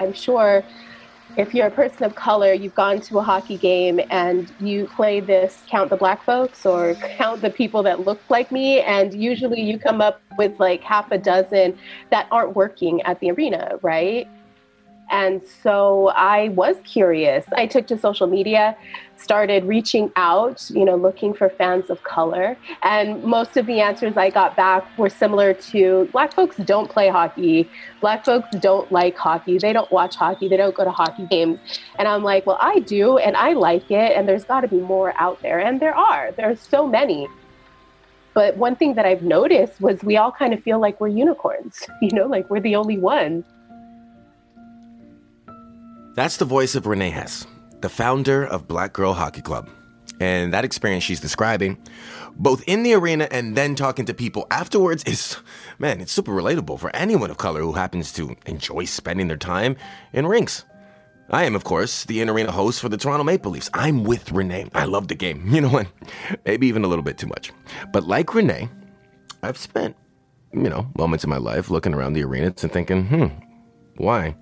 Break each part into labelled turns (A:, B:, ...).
A: I'm sure if you're a person of color, you've gone to a hockey game and you play this count the black folks or count the people that look like me. And usually you come up with like half a dozen that aren't working at the arena, right? And so I was curious. I took to social media, started reaching out, you know, looking for fans of color. And most of the answers I got back were similar to Black folks don't play hockey. Black folks don't like hockey. They don't watch hockey. They don't go to hockey games. And I'm like, well, I do, and I like it. And there's got to be more out there. And there are. There's so many. But one thing that I've noticed was we all kind of feel like we're unicorns, you know, like we're the only ones.
B: That's the voice of Renee Hess, the founder of Black Girl Hockey Club. And that experience she's describing, both in the arena and then talking to people afterwards, is, man, it's super relatable for anyone of color who happens to enjoy spending their time in rinks. I am, of course, the in arena host for the Toronto Maple Leafs. I'm with Renee. I love the game. You know what? Maybe even a little bit too much. But like Renee, I've spent, you know, moments in my life looking around the arena and thinking, hmm, why?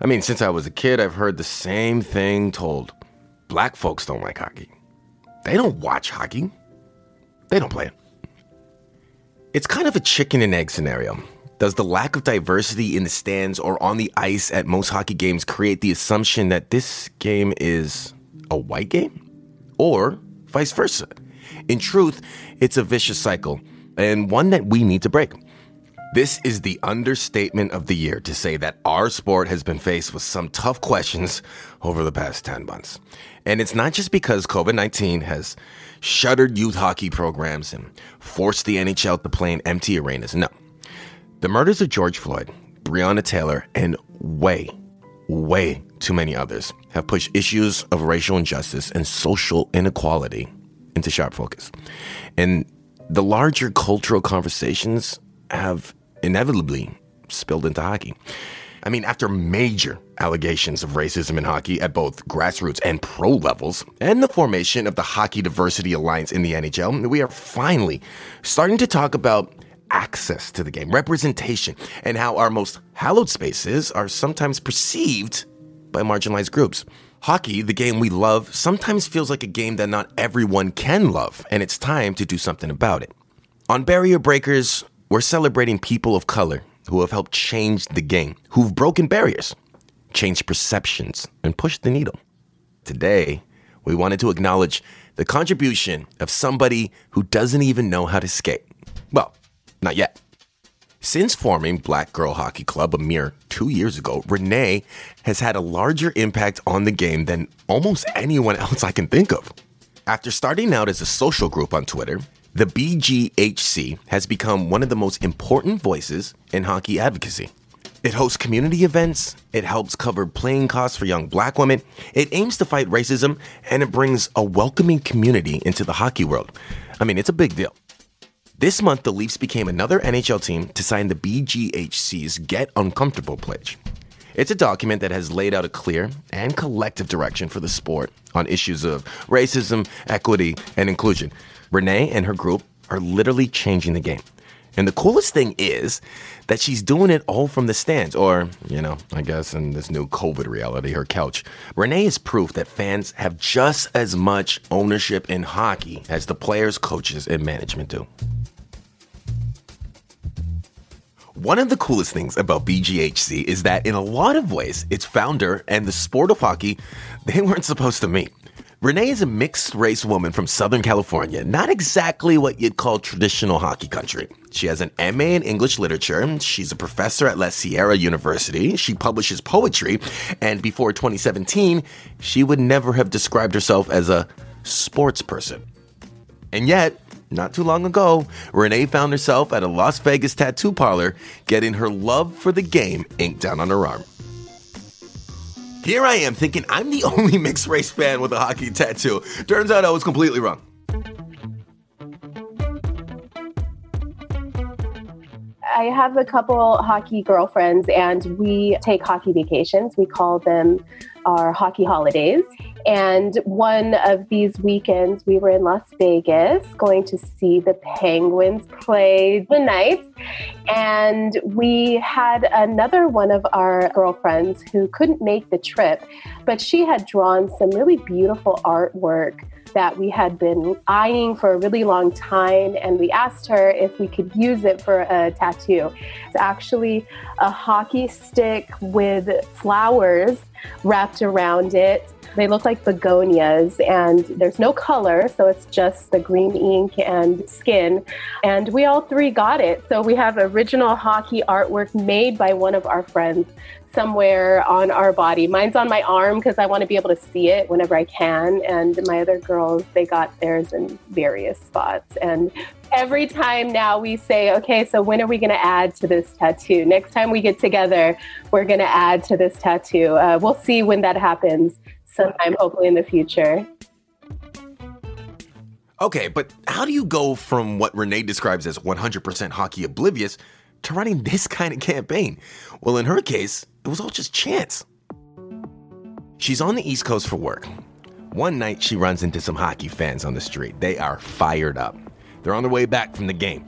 B: I mean, since I was a kid, I've heard the same thing told. Black folks don't like hockey. They don't watch hockey. They don't play it. It's kind of a chicken and egg scenario. Does the lack of diversity in the stands or on the ice at most hockey games create the assumption that this game is a white game? Or vice versa? In truth, it's a vicious cycle and one that we need to break. This is the understatement of the year to say that our sport has been faced with some tough questions over the past 10 months. And it's not just because COVID 19 has shuttered youth hockey programs and forced the NHL to play in empty arenas. No. The murders of George Floyd, Breonna Taylor, and way, way too many others have pushed issues of racial injustice and social inequality into sharp focus. And the larger cultural conversations have inevitably spilled into hockey. I mean, after major allegations of racism in hockey at both grassroots and pro levels, and the formation of the Hockey Diversity Alliance in the NHL, we are finally starting to talk about access to the game, representation, and how our most hallowed spaces are sometimes perceived by marginalized groups. Hockey, the game we love, sometimes feels like a game that not everyone can love, and it's time to do something about it. On Barrier Breakers, we're celebrating people of color who have helped change the game, who've broken barriers, changed perceptions, and pushed the needle. Today, we wanted to acknowledge the contribution of somebody who doesn't even know how to skate. Well, not yet. Since forming Black Girl Hockey Club a mere two years ago, Renee has had a larger impact on the game than almost anyone else I can think of. After starting out as a social group on Twitter, the BGHC has become one of the most important voices in hockey advocacy. It hosts community events, it helps cover playing costs for young black women, it aims to fight racism, and it brings a welcoming community into the hockey world. I mean, it's a big deal. This month, the Leafs became another NHL team to sign the BGHC's Get Uncomfortable Pledge. It's a document that has laid out a clear and collective direction for the sport on issues of racism, equity, and inclusion. Renee and her group are literally changing the game. And the coolest thing is that she's doing it all from the stands, or, you know, I guess in this new COVID reality, her couch. Renee is proof that fans have just as much ownership in hockey as the players, coaches, and management do. One of the coolest things about BGHC is that in a lot of ways, its founder and the sport of hockey, they weren't supposed to meet. Renee is a mixed race woman from Southern California, not exactly what you'd call traditional hockey country. She has an MA in English literature. She's a professor at La Sierra University. She publishes poetry. And before 2017, she would never have described herself as a sports person. And yet, not too long ago, Renee found herself at a Las Vegas tattoo parlor getting her love for the game inked down on her arm. Here I am thinking I'm the only mixed race fan with a hockey tattoo. Turns out I was completely wrong.
A: I have a couple hockey girlfriends, and we take hockey vacations. We call them our hockey holidays. And one of these weekends, we were in Las Vegas going to see the Penguins play the Knights. And we had another one of our girlfriends who couldn't make the trip, but she had drawn some really beautiful artwork that we had been eyeing for a really long time. And we asked her if we could use it for a tattoo. It's actually a hockey stick with flowers wrapped around it. They look like begonias, and there's no color, so it's just the green ink and skin. And we all three got it. So we have original hockey artwork made by one of our friends somewhere on our body. Mine's on my arm because I want to be able to see it whenever I can. And my other girls, they got theirs in various spots. And every time now we say, okay, so when are we going to add to this tattoo? Next time we get together, we're going to add to this tattoo. Uh, we'll see when that happens sometime, hopefully in the future.
B: Okay, but how do you go from what Renee describes as 100% hockey oblivious to running this kind of campaign? Well, in her case, it was all just chance. She's on the East Coast for work. One night, she runs into some hockey fans on the street. They are fired up. They're on their way back from the game.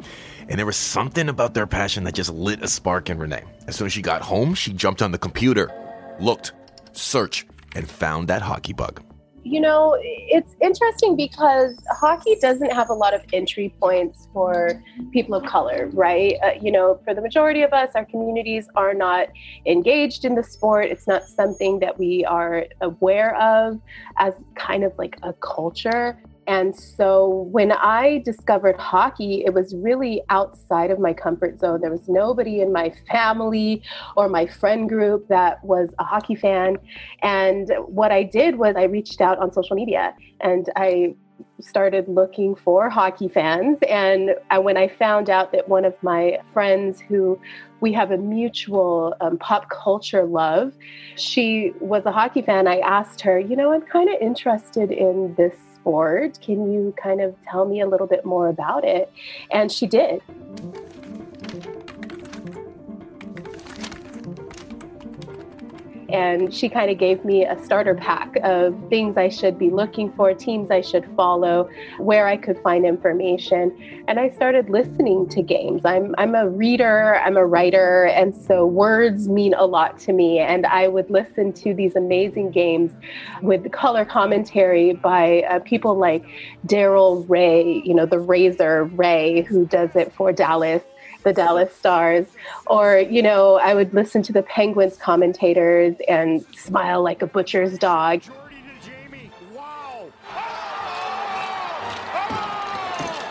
B: And there was something about their passion that just lit a spark in Renee. As soon as she got home, she jumped on the computer, looked, searched, and found that hockey bug.
A: You know, it's interesting because hockey doesn't have a lot of entry points for people of color, right? Uh, you know, for the majority of us, our communities are not engaged in the sport. It's not something that we are aware of as kind of like a culture. And so when I discovered hockey, it was really outside of my comfort zone. There was nobody in my family or my friend group that was a hockey fan. And what I did was I reached out on social media and I started looking for hockey fans. And when I found out that one of my friends who we have a mutual um, pop culture love, she was a hockey fan. I asked her, you know, I'm kind of interested in this sport. Can you kind of tell me a little bit more about it? And she did. And she kind of gave me a starter pack of things I should be looking for, teams I should follow, where I could find information. And I started listening to games. I'm, I'm a reader, I'm a writer, and so words mean a lot to me. And I would listen to these amazing games with color commentary by uh, people like Daryl Reaugh, you know, the Razor Reaugh, who does it for Dallas the Dallas Stars. Or, you know, I would listen to the Penguins commentators and smile like a butcher's dog.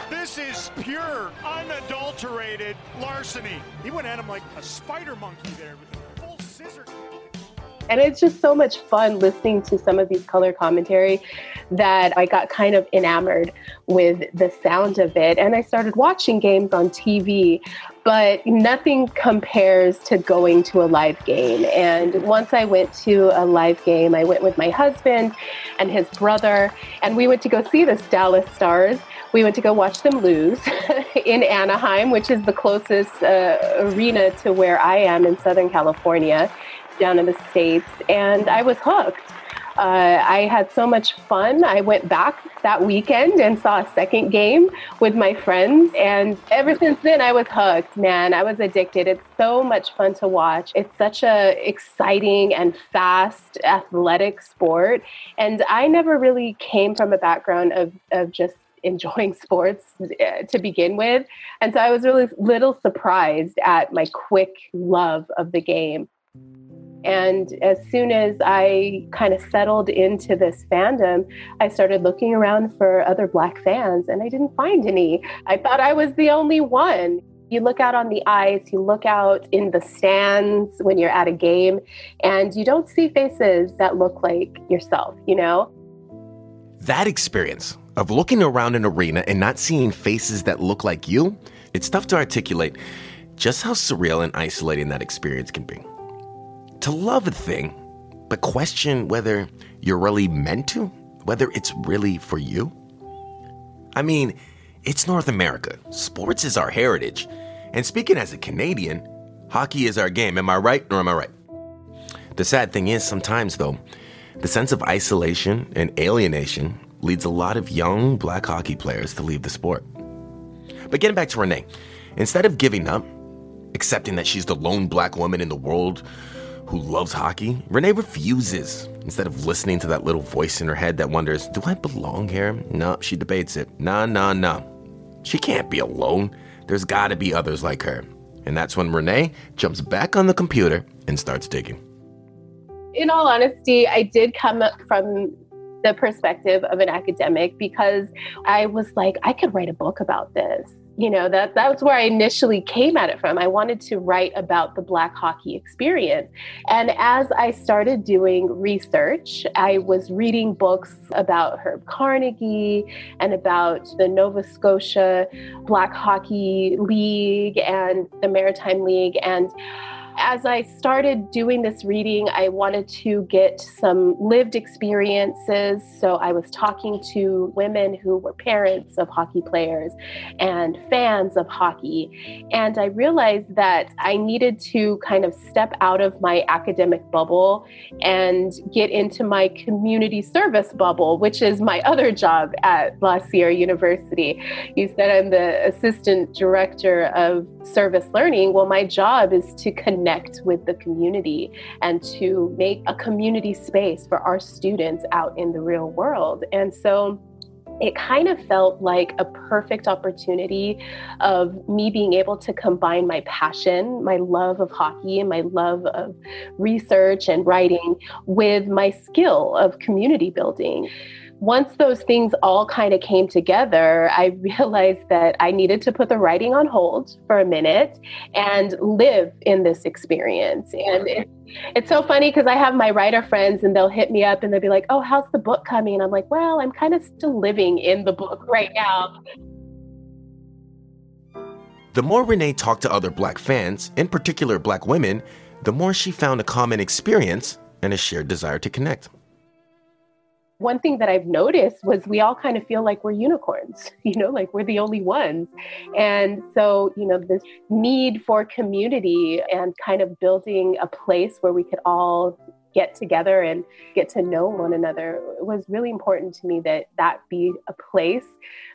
C: This is pure, unadulterated larceny. He went at him like a spider monkey there with a full scissor.
A: And it's just so much fun listening to some of these color commentary that I got kind of enamored with the sound of it. And I started watching games on TV, but nothing compares to going to a live game. And once I went to a live game, I went with my husband and his brother, and we went to go see the Dallas Stars we went to go watch them lose in Anaheim, which is the closest uh, arena to where I am in Southern California down in the States, and I was hooked. Uh, I had so much fun. I went back that weekend and saw a second game with my friends. And ever since then, I was hooked, man. I was addicted. It's so much fun to watch. It's such a exciting and fast athletic sport. And I never really came from a background of, of just enjoying sports uh, to begin with. And so I was really little surprised at my quick love of the game. And as soon as I kind of settled into this fandom, I started looking around for other Black fans and I didn't find any. I thought I was the only one. You look out on the ice, you look out in the stands when you're at a game, and you don't see faces that look like yourself, you know?
B: That experience of looking around an arena and not seeing faces that look like you, it's tough to articulate just how surreal and isolating that experience can be to love a thing, but question whether you're really meant to, whether it's really for you. I mean, it's North America. Sports is our heritage. And speaking as a Canadian, hockey is our game. Am I right or am I right? The sad thing is, sometimes though, The sense of isolation and alienation leads a lot of young black hockey players to leave the sport. But getting back to Renee, instead of giving up, accepting that she's the lone black woman in the world who loves hockey, Renee refuses. Instead of listening to that little voice in her head that wonders, do I belong here? No, she debates it. Nah, nah, nah. She can't be alone. There's gotta be others like her. And that's when Renee jumps back on the computer and starts digging.
A: In all honesty, I did come from the perspective of an academic because I was like, I could write a book about this you know that that was where i initially came at it from. I wanted to write about the black hockey experience. And as i started doing research i was reading books about herb carnegie and about the nova scotia black hockey league and the maritime league. And as I started doing this reading, I wanted to get some lived experiences. So I was talking to women who were parents of hockey players and fans of hockey. And I realized that I needed to kind of step out of my academic bubble and get into my community service bubble, which is my other job at La Sierra University. You said I'm the assistant director of service learning. Well, my job is to connect connect with the community and to make a community space for our students out in the real world. And so it kind of felt like a perfect opportunity of me being able to combine my passion, my love of hockey, and my love of research and writing with my skill of community building once those things all kind of came together, I realized that I needed to put the writing on hold for a minute and live in this experience. And it, it's so funny because I have my writer friends and they'll hit me up and they'll be like, Oh, how's the book coming? And I'm like, Well, I'm kind of still living in the book right now.
B: The more Renee talked to other black fans, in particular black women, the more she found a common experience and a shared desire to connect
A: one thing that I've noticed was we all kind of feel like we're unicorns, you know, like we're the only ones. And so, you know, this need for community and kind of building a place where we could all get together and get to know one another was really important to me that that be a place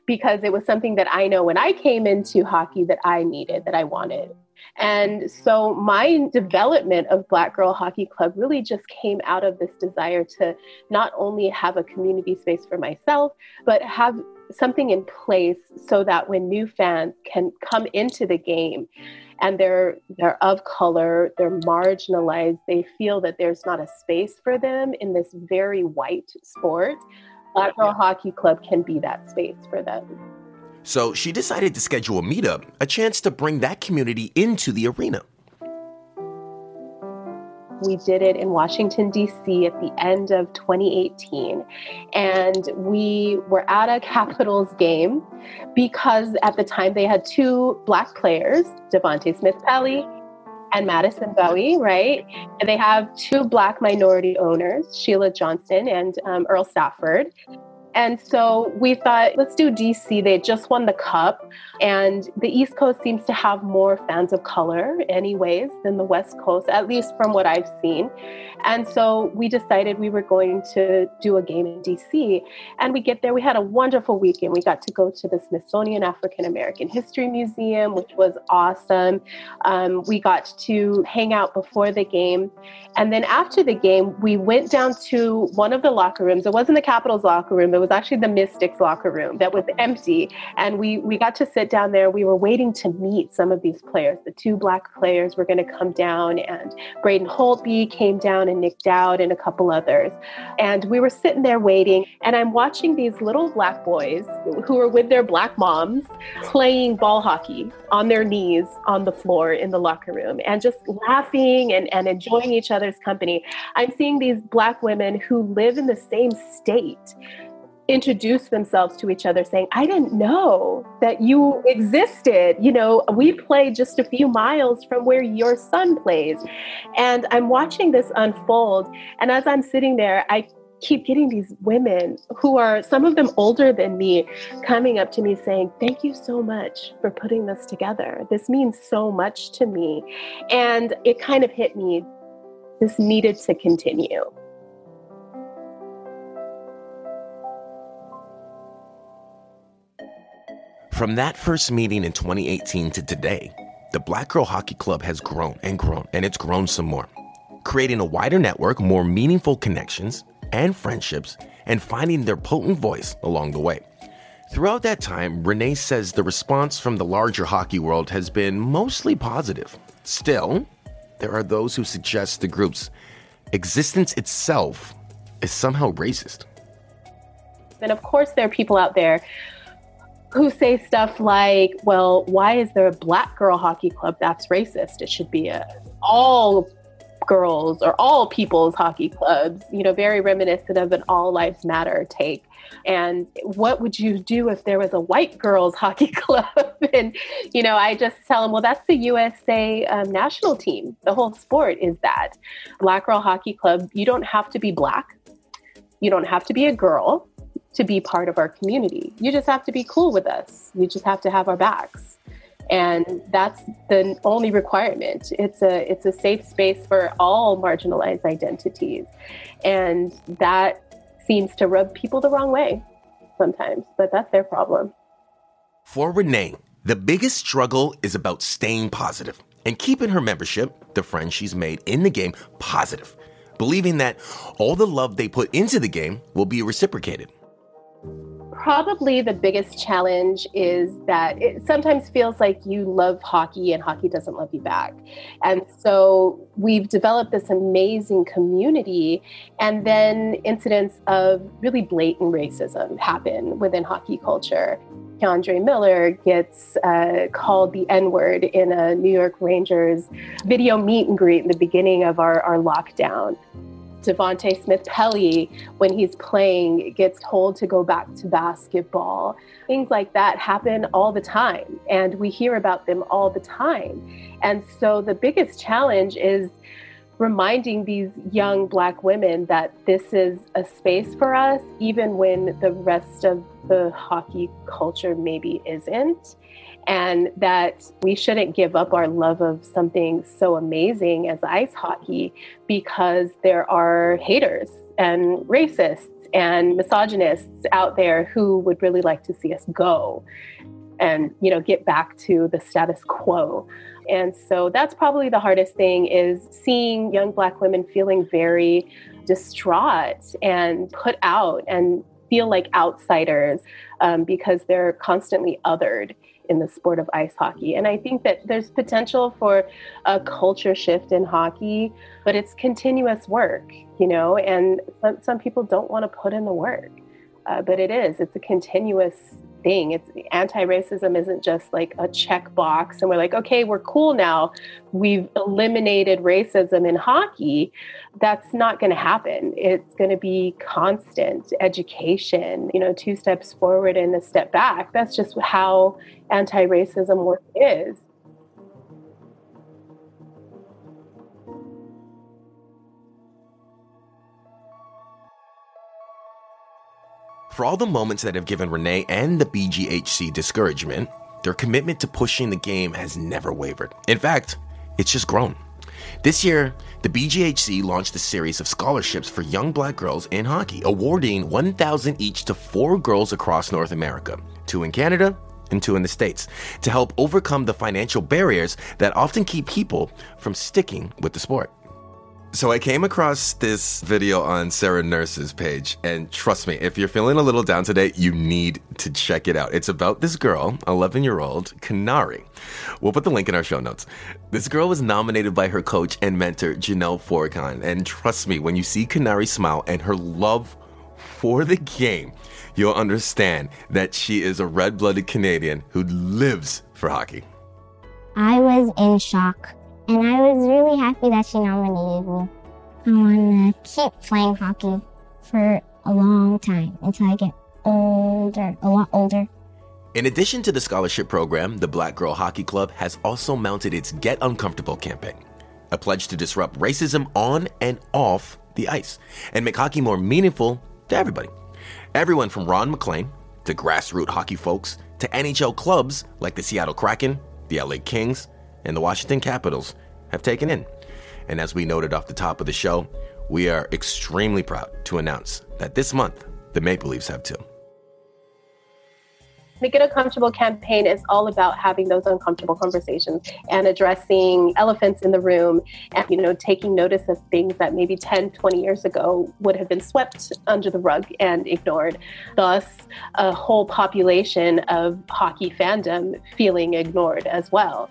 A: because it was something that I know when I came into hockey that I needed, that I wanted. And mm-hmm. so my development of Black Girl Hockey Club really just came out of this desire to not only have a community space for myself, but have something in place so that when new fans can come into the game and they're they're of color, they're marginalized, they feel that there's not a space for them in this very white sport. Black Girl Hockey Club can be that space for them.
B: So she decided to schedule a meetup, a chance to bring that community into the arena.
A: We did it in Washington, D.C. at the end of 2018. And we were at a Capitals game because at the time they had two Black players, Devante Smith Pelly and Madison Bowey, right? And they have two Black minority owners, Sheila Johnson and um, Earl Stafford. And so we thought, let's do DC. They just won the cup. And the East Coast seems to have more fans of color, anyways, than the West Coast, at least from what I've seen. And so we decided we were going to do a game in DC. And we get there, we had a wonderful weekend. We got to go to the Smithsonian African American History Museum, which was awesome. Um, we got to hang out before the game. And then after the game, we went down to one of the locker rooms. It wasn't the Capitals locker room, was actually the Mystics locker room that was empty. And we, we got to sit down there. We were waiting to meet some of these players. The two black players were going to come down, and Braden Holtby came down, and Nick Dowd, and a couple others. And we were sitting there waiting, and I'm watching these little black boys who are with their black moms playing ball hockey on their knees on the floor in the locker room and just laughing and, and enjoying each other's company. I'm seeing these black women who live in the same state introduce themselves to each other saying i didn't know that you existed. You know we play just a few miles from where your son plays. And i'm watching this unfold. And as i'm sitting there i keep getting these women who are some of them older than me coming up to me saying thank you so much for putting this together. This means so much to me. And it kind of hit me this needed to continue
B: From that first meeting in 2018 to today, the Black Girl Hockey Club has grown and grown, and it's grown some more, creating a wider network, more meaningful connections and friendships, and finding their potent voice along the way. Throughout that time, Renee says the response from the larger hockey world has been mostly positive. Still, there are those who suggest the group's existence itself is somehow racist.
A: And of course, there are people out there who say stuff like, well, why is there a black girl hockey club? That's racist. It should be a all girls or all people's hockey clubs, you know, very reminiscent of an all lives matter take. And what would you do if there was a white girls hockey club? and, you know, I just tell them, well, that's the USA um, national team. The whole sport is that. Black Girl Hockey Club, you don't have to be black, you don't have to be a girl to be part of our community. You just have to be cool with us. You just have to have our backs. And that's the only requirement. It's a it's a safe space for all marginalized identities. And that seems to rub people the wrong way sometimes but that's their problem.
B: For renee the biggest struggle is about staying positive and keeping her membership the friends she's made in the game positive believing that all the love they put into the game will be reciprocated
A: probably the biggest challenge is that it sometimes feels like you love hockey and hockey doesn't love you back. And so we've developed this amazing community, and then incidents of really blatant racism happen within hockey culture. K'Andre Miller gets uh, called the N word in a New York Rangers video meet and greet in the beginning of our, our lockdown. Devante Smith Pelly, when he's playing, gets told to go back to basketball. Things like that happen all the time, and we hear about them all the time. And so the biggest challenge is reminding these young Black women that this is a space for us, even when the rest of the hockey culture maybe isn't and that we shouldn't give up our love of something so amazing as ice hockey because there are haters and racists and misogynists out there who would really like to see us go and you know get back to the status quo. And so that's probably the hardest thing is seeing young black women feeling very distraught and put out and feel like outsiders um, because they're constantly othered in the sport of ice hockey. And I think that there's potential for a culture shift in hockey, but it's continuous work, you know, and some, some people don't want to put in the work. Uh, but it is, it's a continuous thing. It's anti-racism isn't just like a checkbox and we're like, okay, we're cool now. We've eliminated racism in hockey. That's not going to happen. It's going to be constant education, you know, two steps forward and a step back. That's just how anti-racism work is.
B: For all the moments that have given Renee and the BGHC discouragement, their commitment to pushing the game has never wavered. In fact, it's just grown. This year, the BGHC launched a series of scholarships for young black girls in hockey, awarding 1,000 each to four girls across North America, two in Canada and two in the States, to help overcome the financial barriers that often keep people from sticking with the sport. So I came across this video on Sarah Nurse's page, and trust me, if you're feeling a little down today, you need to check it out. It's about this girl, 11 year old Kanari. We'll put the link in our show notes. This girl was nominated by her coach and mentor, Janelle Fourcon, and trust me, when you see Kanari smile and her love for the game, you'll understand that she is a red blooded Canadian who lives for hockey.
D: I was in shock and I was really happy that she nominated me. I want to keep playing hockey for a long time until I get older, a lot older.
B: In addition to the scholarship program, the Black Girl Hockey Club has also mounted its Get Uncomfortable campaign, a pledge to disrupt racism on and off the ice and make hockey more meaningful to everybody. Everyone from Ron MacLean to grassroots hockey folks to NHL clubs like the Seattle Kraken, the LA Kings, and the Washington Capitals have taken in. And as we noted off the top of the show, we are extremely proud to announce that this month, the Maple Leafs have too.
A: The Get Uncomfortable campaign is all about having those uncomfortable conversations and addressing elephants in the room and, you know, taking notice of things that maybe 10, 20 years ago would have been swept under the rug and ignored. Thus, a whole population of hockey fandom feeling ignored as well.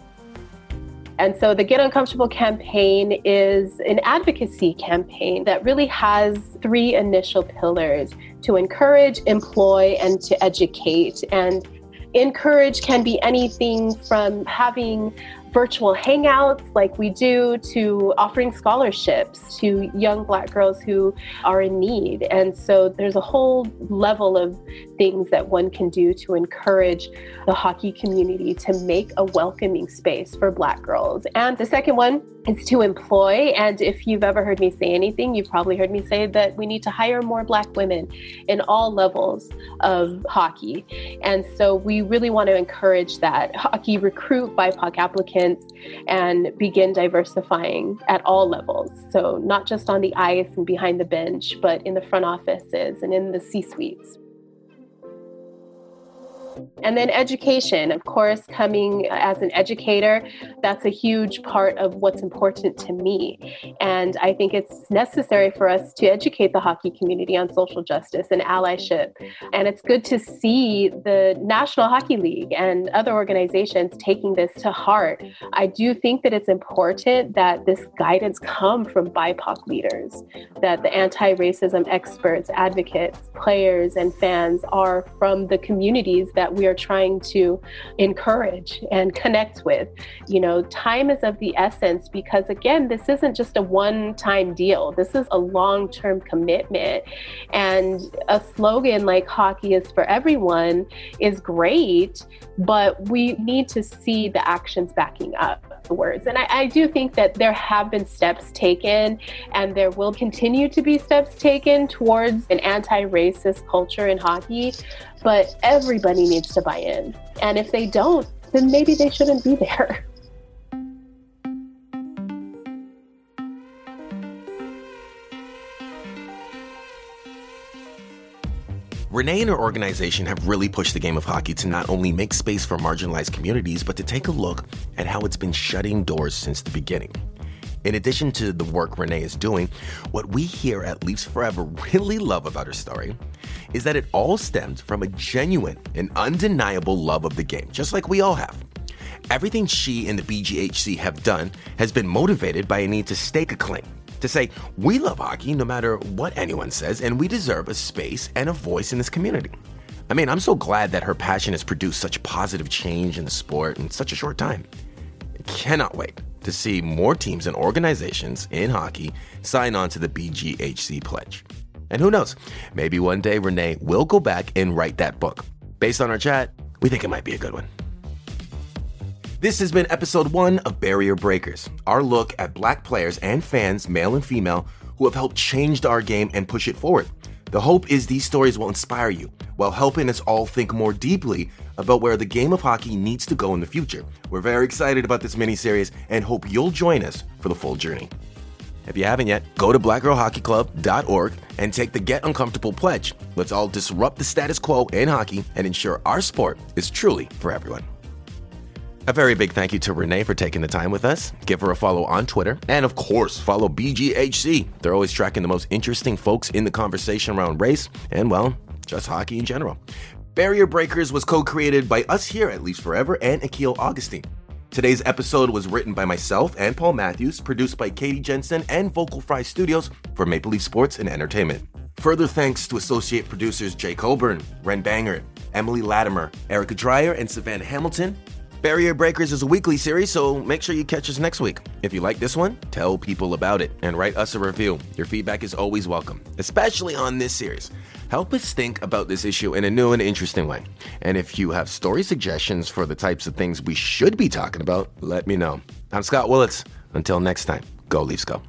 A: And so the Get Uncomfortable campaign is an advocacy campaign that really has three initial pillars to encourage, employ, and to educate. And encourage can be anything from having virtual hangouts like we do to offering scholarships to young black girls who are in need. And so there's a whole level of things that one can do to encourage the hockey community to make a welcoming space for black girls. And the second one is to employ. And if you've ever heard me say anything, you've probably heard me say that we need to hire more black women in all levels of hockey. And so we really want to encourage that hockey recruit BIPOC applicants and begin diversifying at all levels. So not just on the ice and behind the bench, but in the front offices and in the C suites. And then education, of course, coming as an educator, that's a huge part of what's important to me. And I think it's necessary for us to educate the hockey community on social justice and allyship. And it's good to see the National Hockey League and other organizations taking this to heart. I do think that it's important that this guidance come from BIPOC leaders, that the anti racism experts, advocates, players, and fans are from the communities that that we are trying to encourage and connect with. You know, time is of the essence because, again, this isn't just a one time deal, this is a long term commitment. And a slogan like hockey is for everyone is great, but we need to see the actions backing up words. And I, I, do think that there have been steps taken and there will continue to be steps taken towards an anti racist culture in hockey, but everybody needs to buy in. And if they don't, then maybe they shouldn't be there.
B: Renee and her organization have really pushed the game of hockey to not only make space for marginalized communities, but to take a look at how it's been shutting doors since the beginning. In addition to the work Renee is doing, what we here at Leafs Forever really love about her story is that it all stems from a genuine and undeniable love of the game, just like we all have. Everything she and the BGHC have done has been motivated by a need to stake a claim to say, we love hockey no matter what anyone says, and we deserve a space and a voice in this community. I mean, I'm so glad that her passion has produced such positive change in the sport in such a short time. I cannot wait to see more teams and organizations in hockey sign on to the BGHC pledge. And who knows, maybe one day Renee will go back and write that book. Based on our chat, we think it might be a good one. This has been episode one of Barrier Breakers, our look at black players and fans, male and female, who have helped change our game and push it forward. The hope is these stories will inspire you while helping us all think more deeply about where the game of hockey needs to go in the future. We're very excited about this mini series and hope you'll join us for the full journey. If you haven't yet, go to blackgirlhockeyclub.org and take the Get Uncomfortable pledge. Let's all disrupt the status quo in hockey and ensure our sport is truly for everyone. A very big thank you to Renee for taking the time with us. Give her a follow on Twitter. And of course, follow BGHC. They're always tracking the most interesting folks in the conversation around race and, well, just hockey in general. Barrier Breakers was co created by us here at Leafs Forever and Akil Augustine. Today's episode was written by myself and Paul Matthews, produced by Katie Jensen and Vocal Fry Studios for Maple Leaf Sports and Entertainment. Further thanks to associate producers Jay Coburn, Ren Banger, Emily Latimer, Erica Dreyer, and Savannah Hamilton, Barrier Breakers is a weekly series, so make sure you catch us next week. If you like this one, tell people about it and write us a review. Your feedback is always welcome, especially on this series. Help us think about this issue in a new and interesting way. And if you have story suggestions for the types of things we should be talking about, let me know. I'm Scott Willits. Until next time, go Leafs go.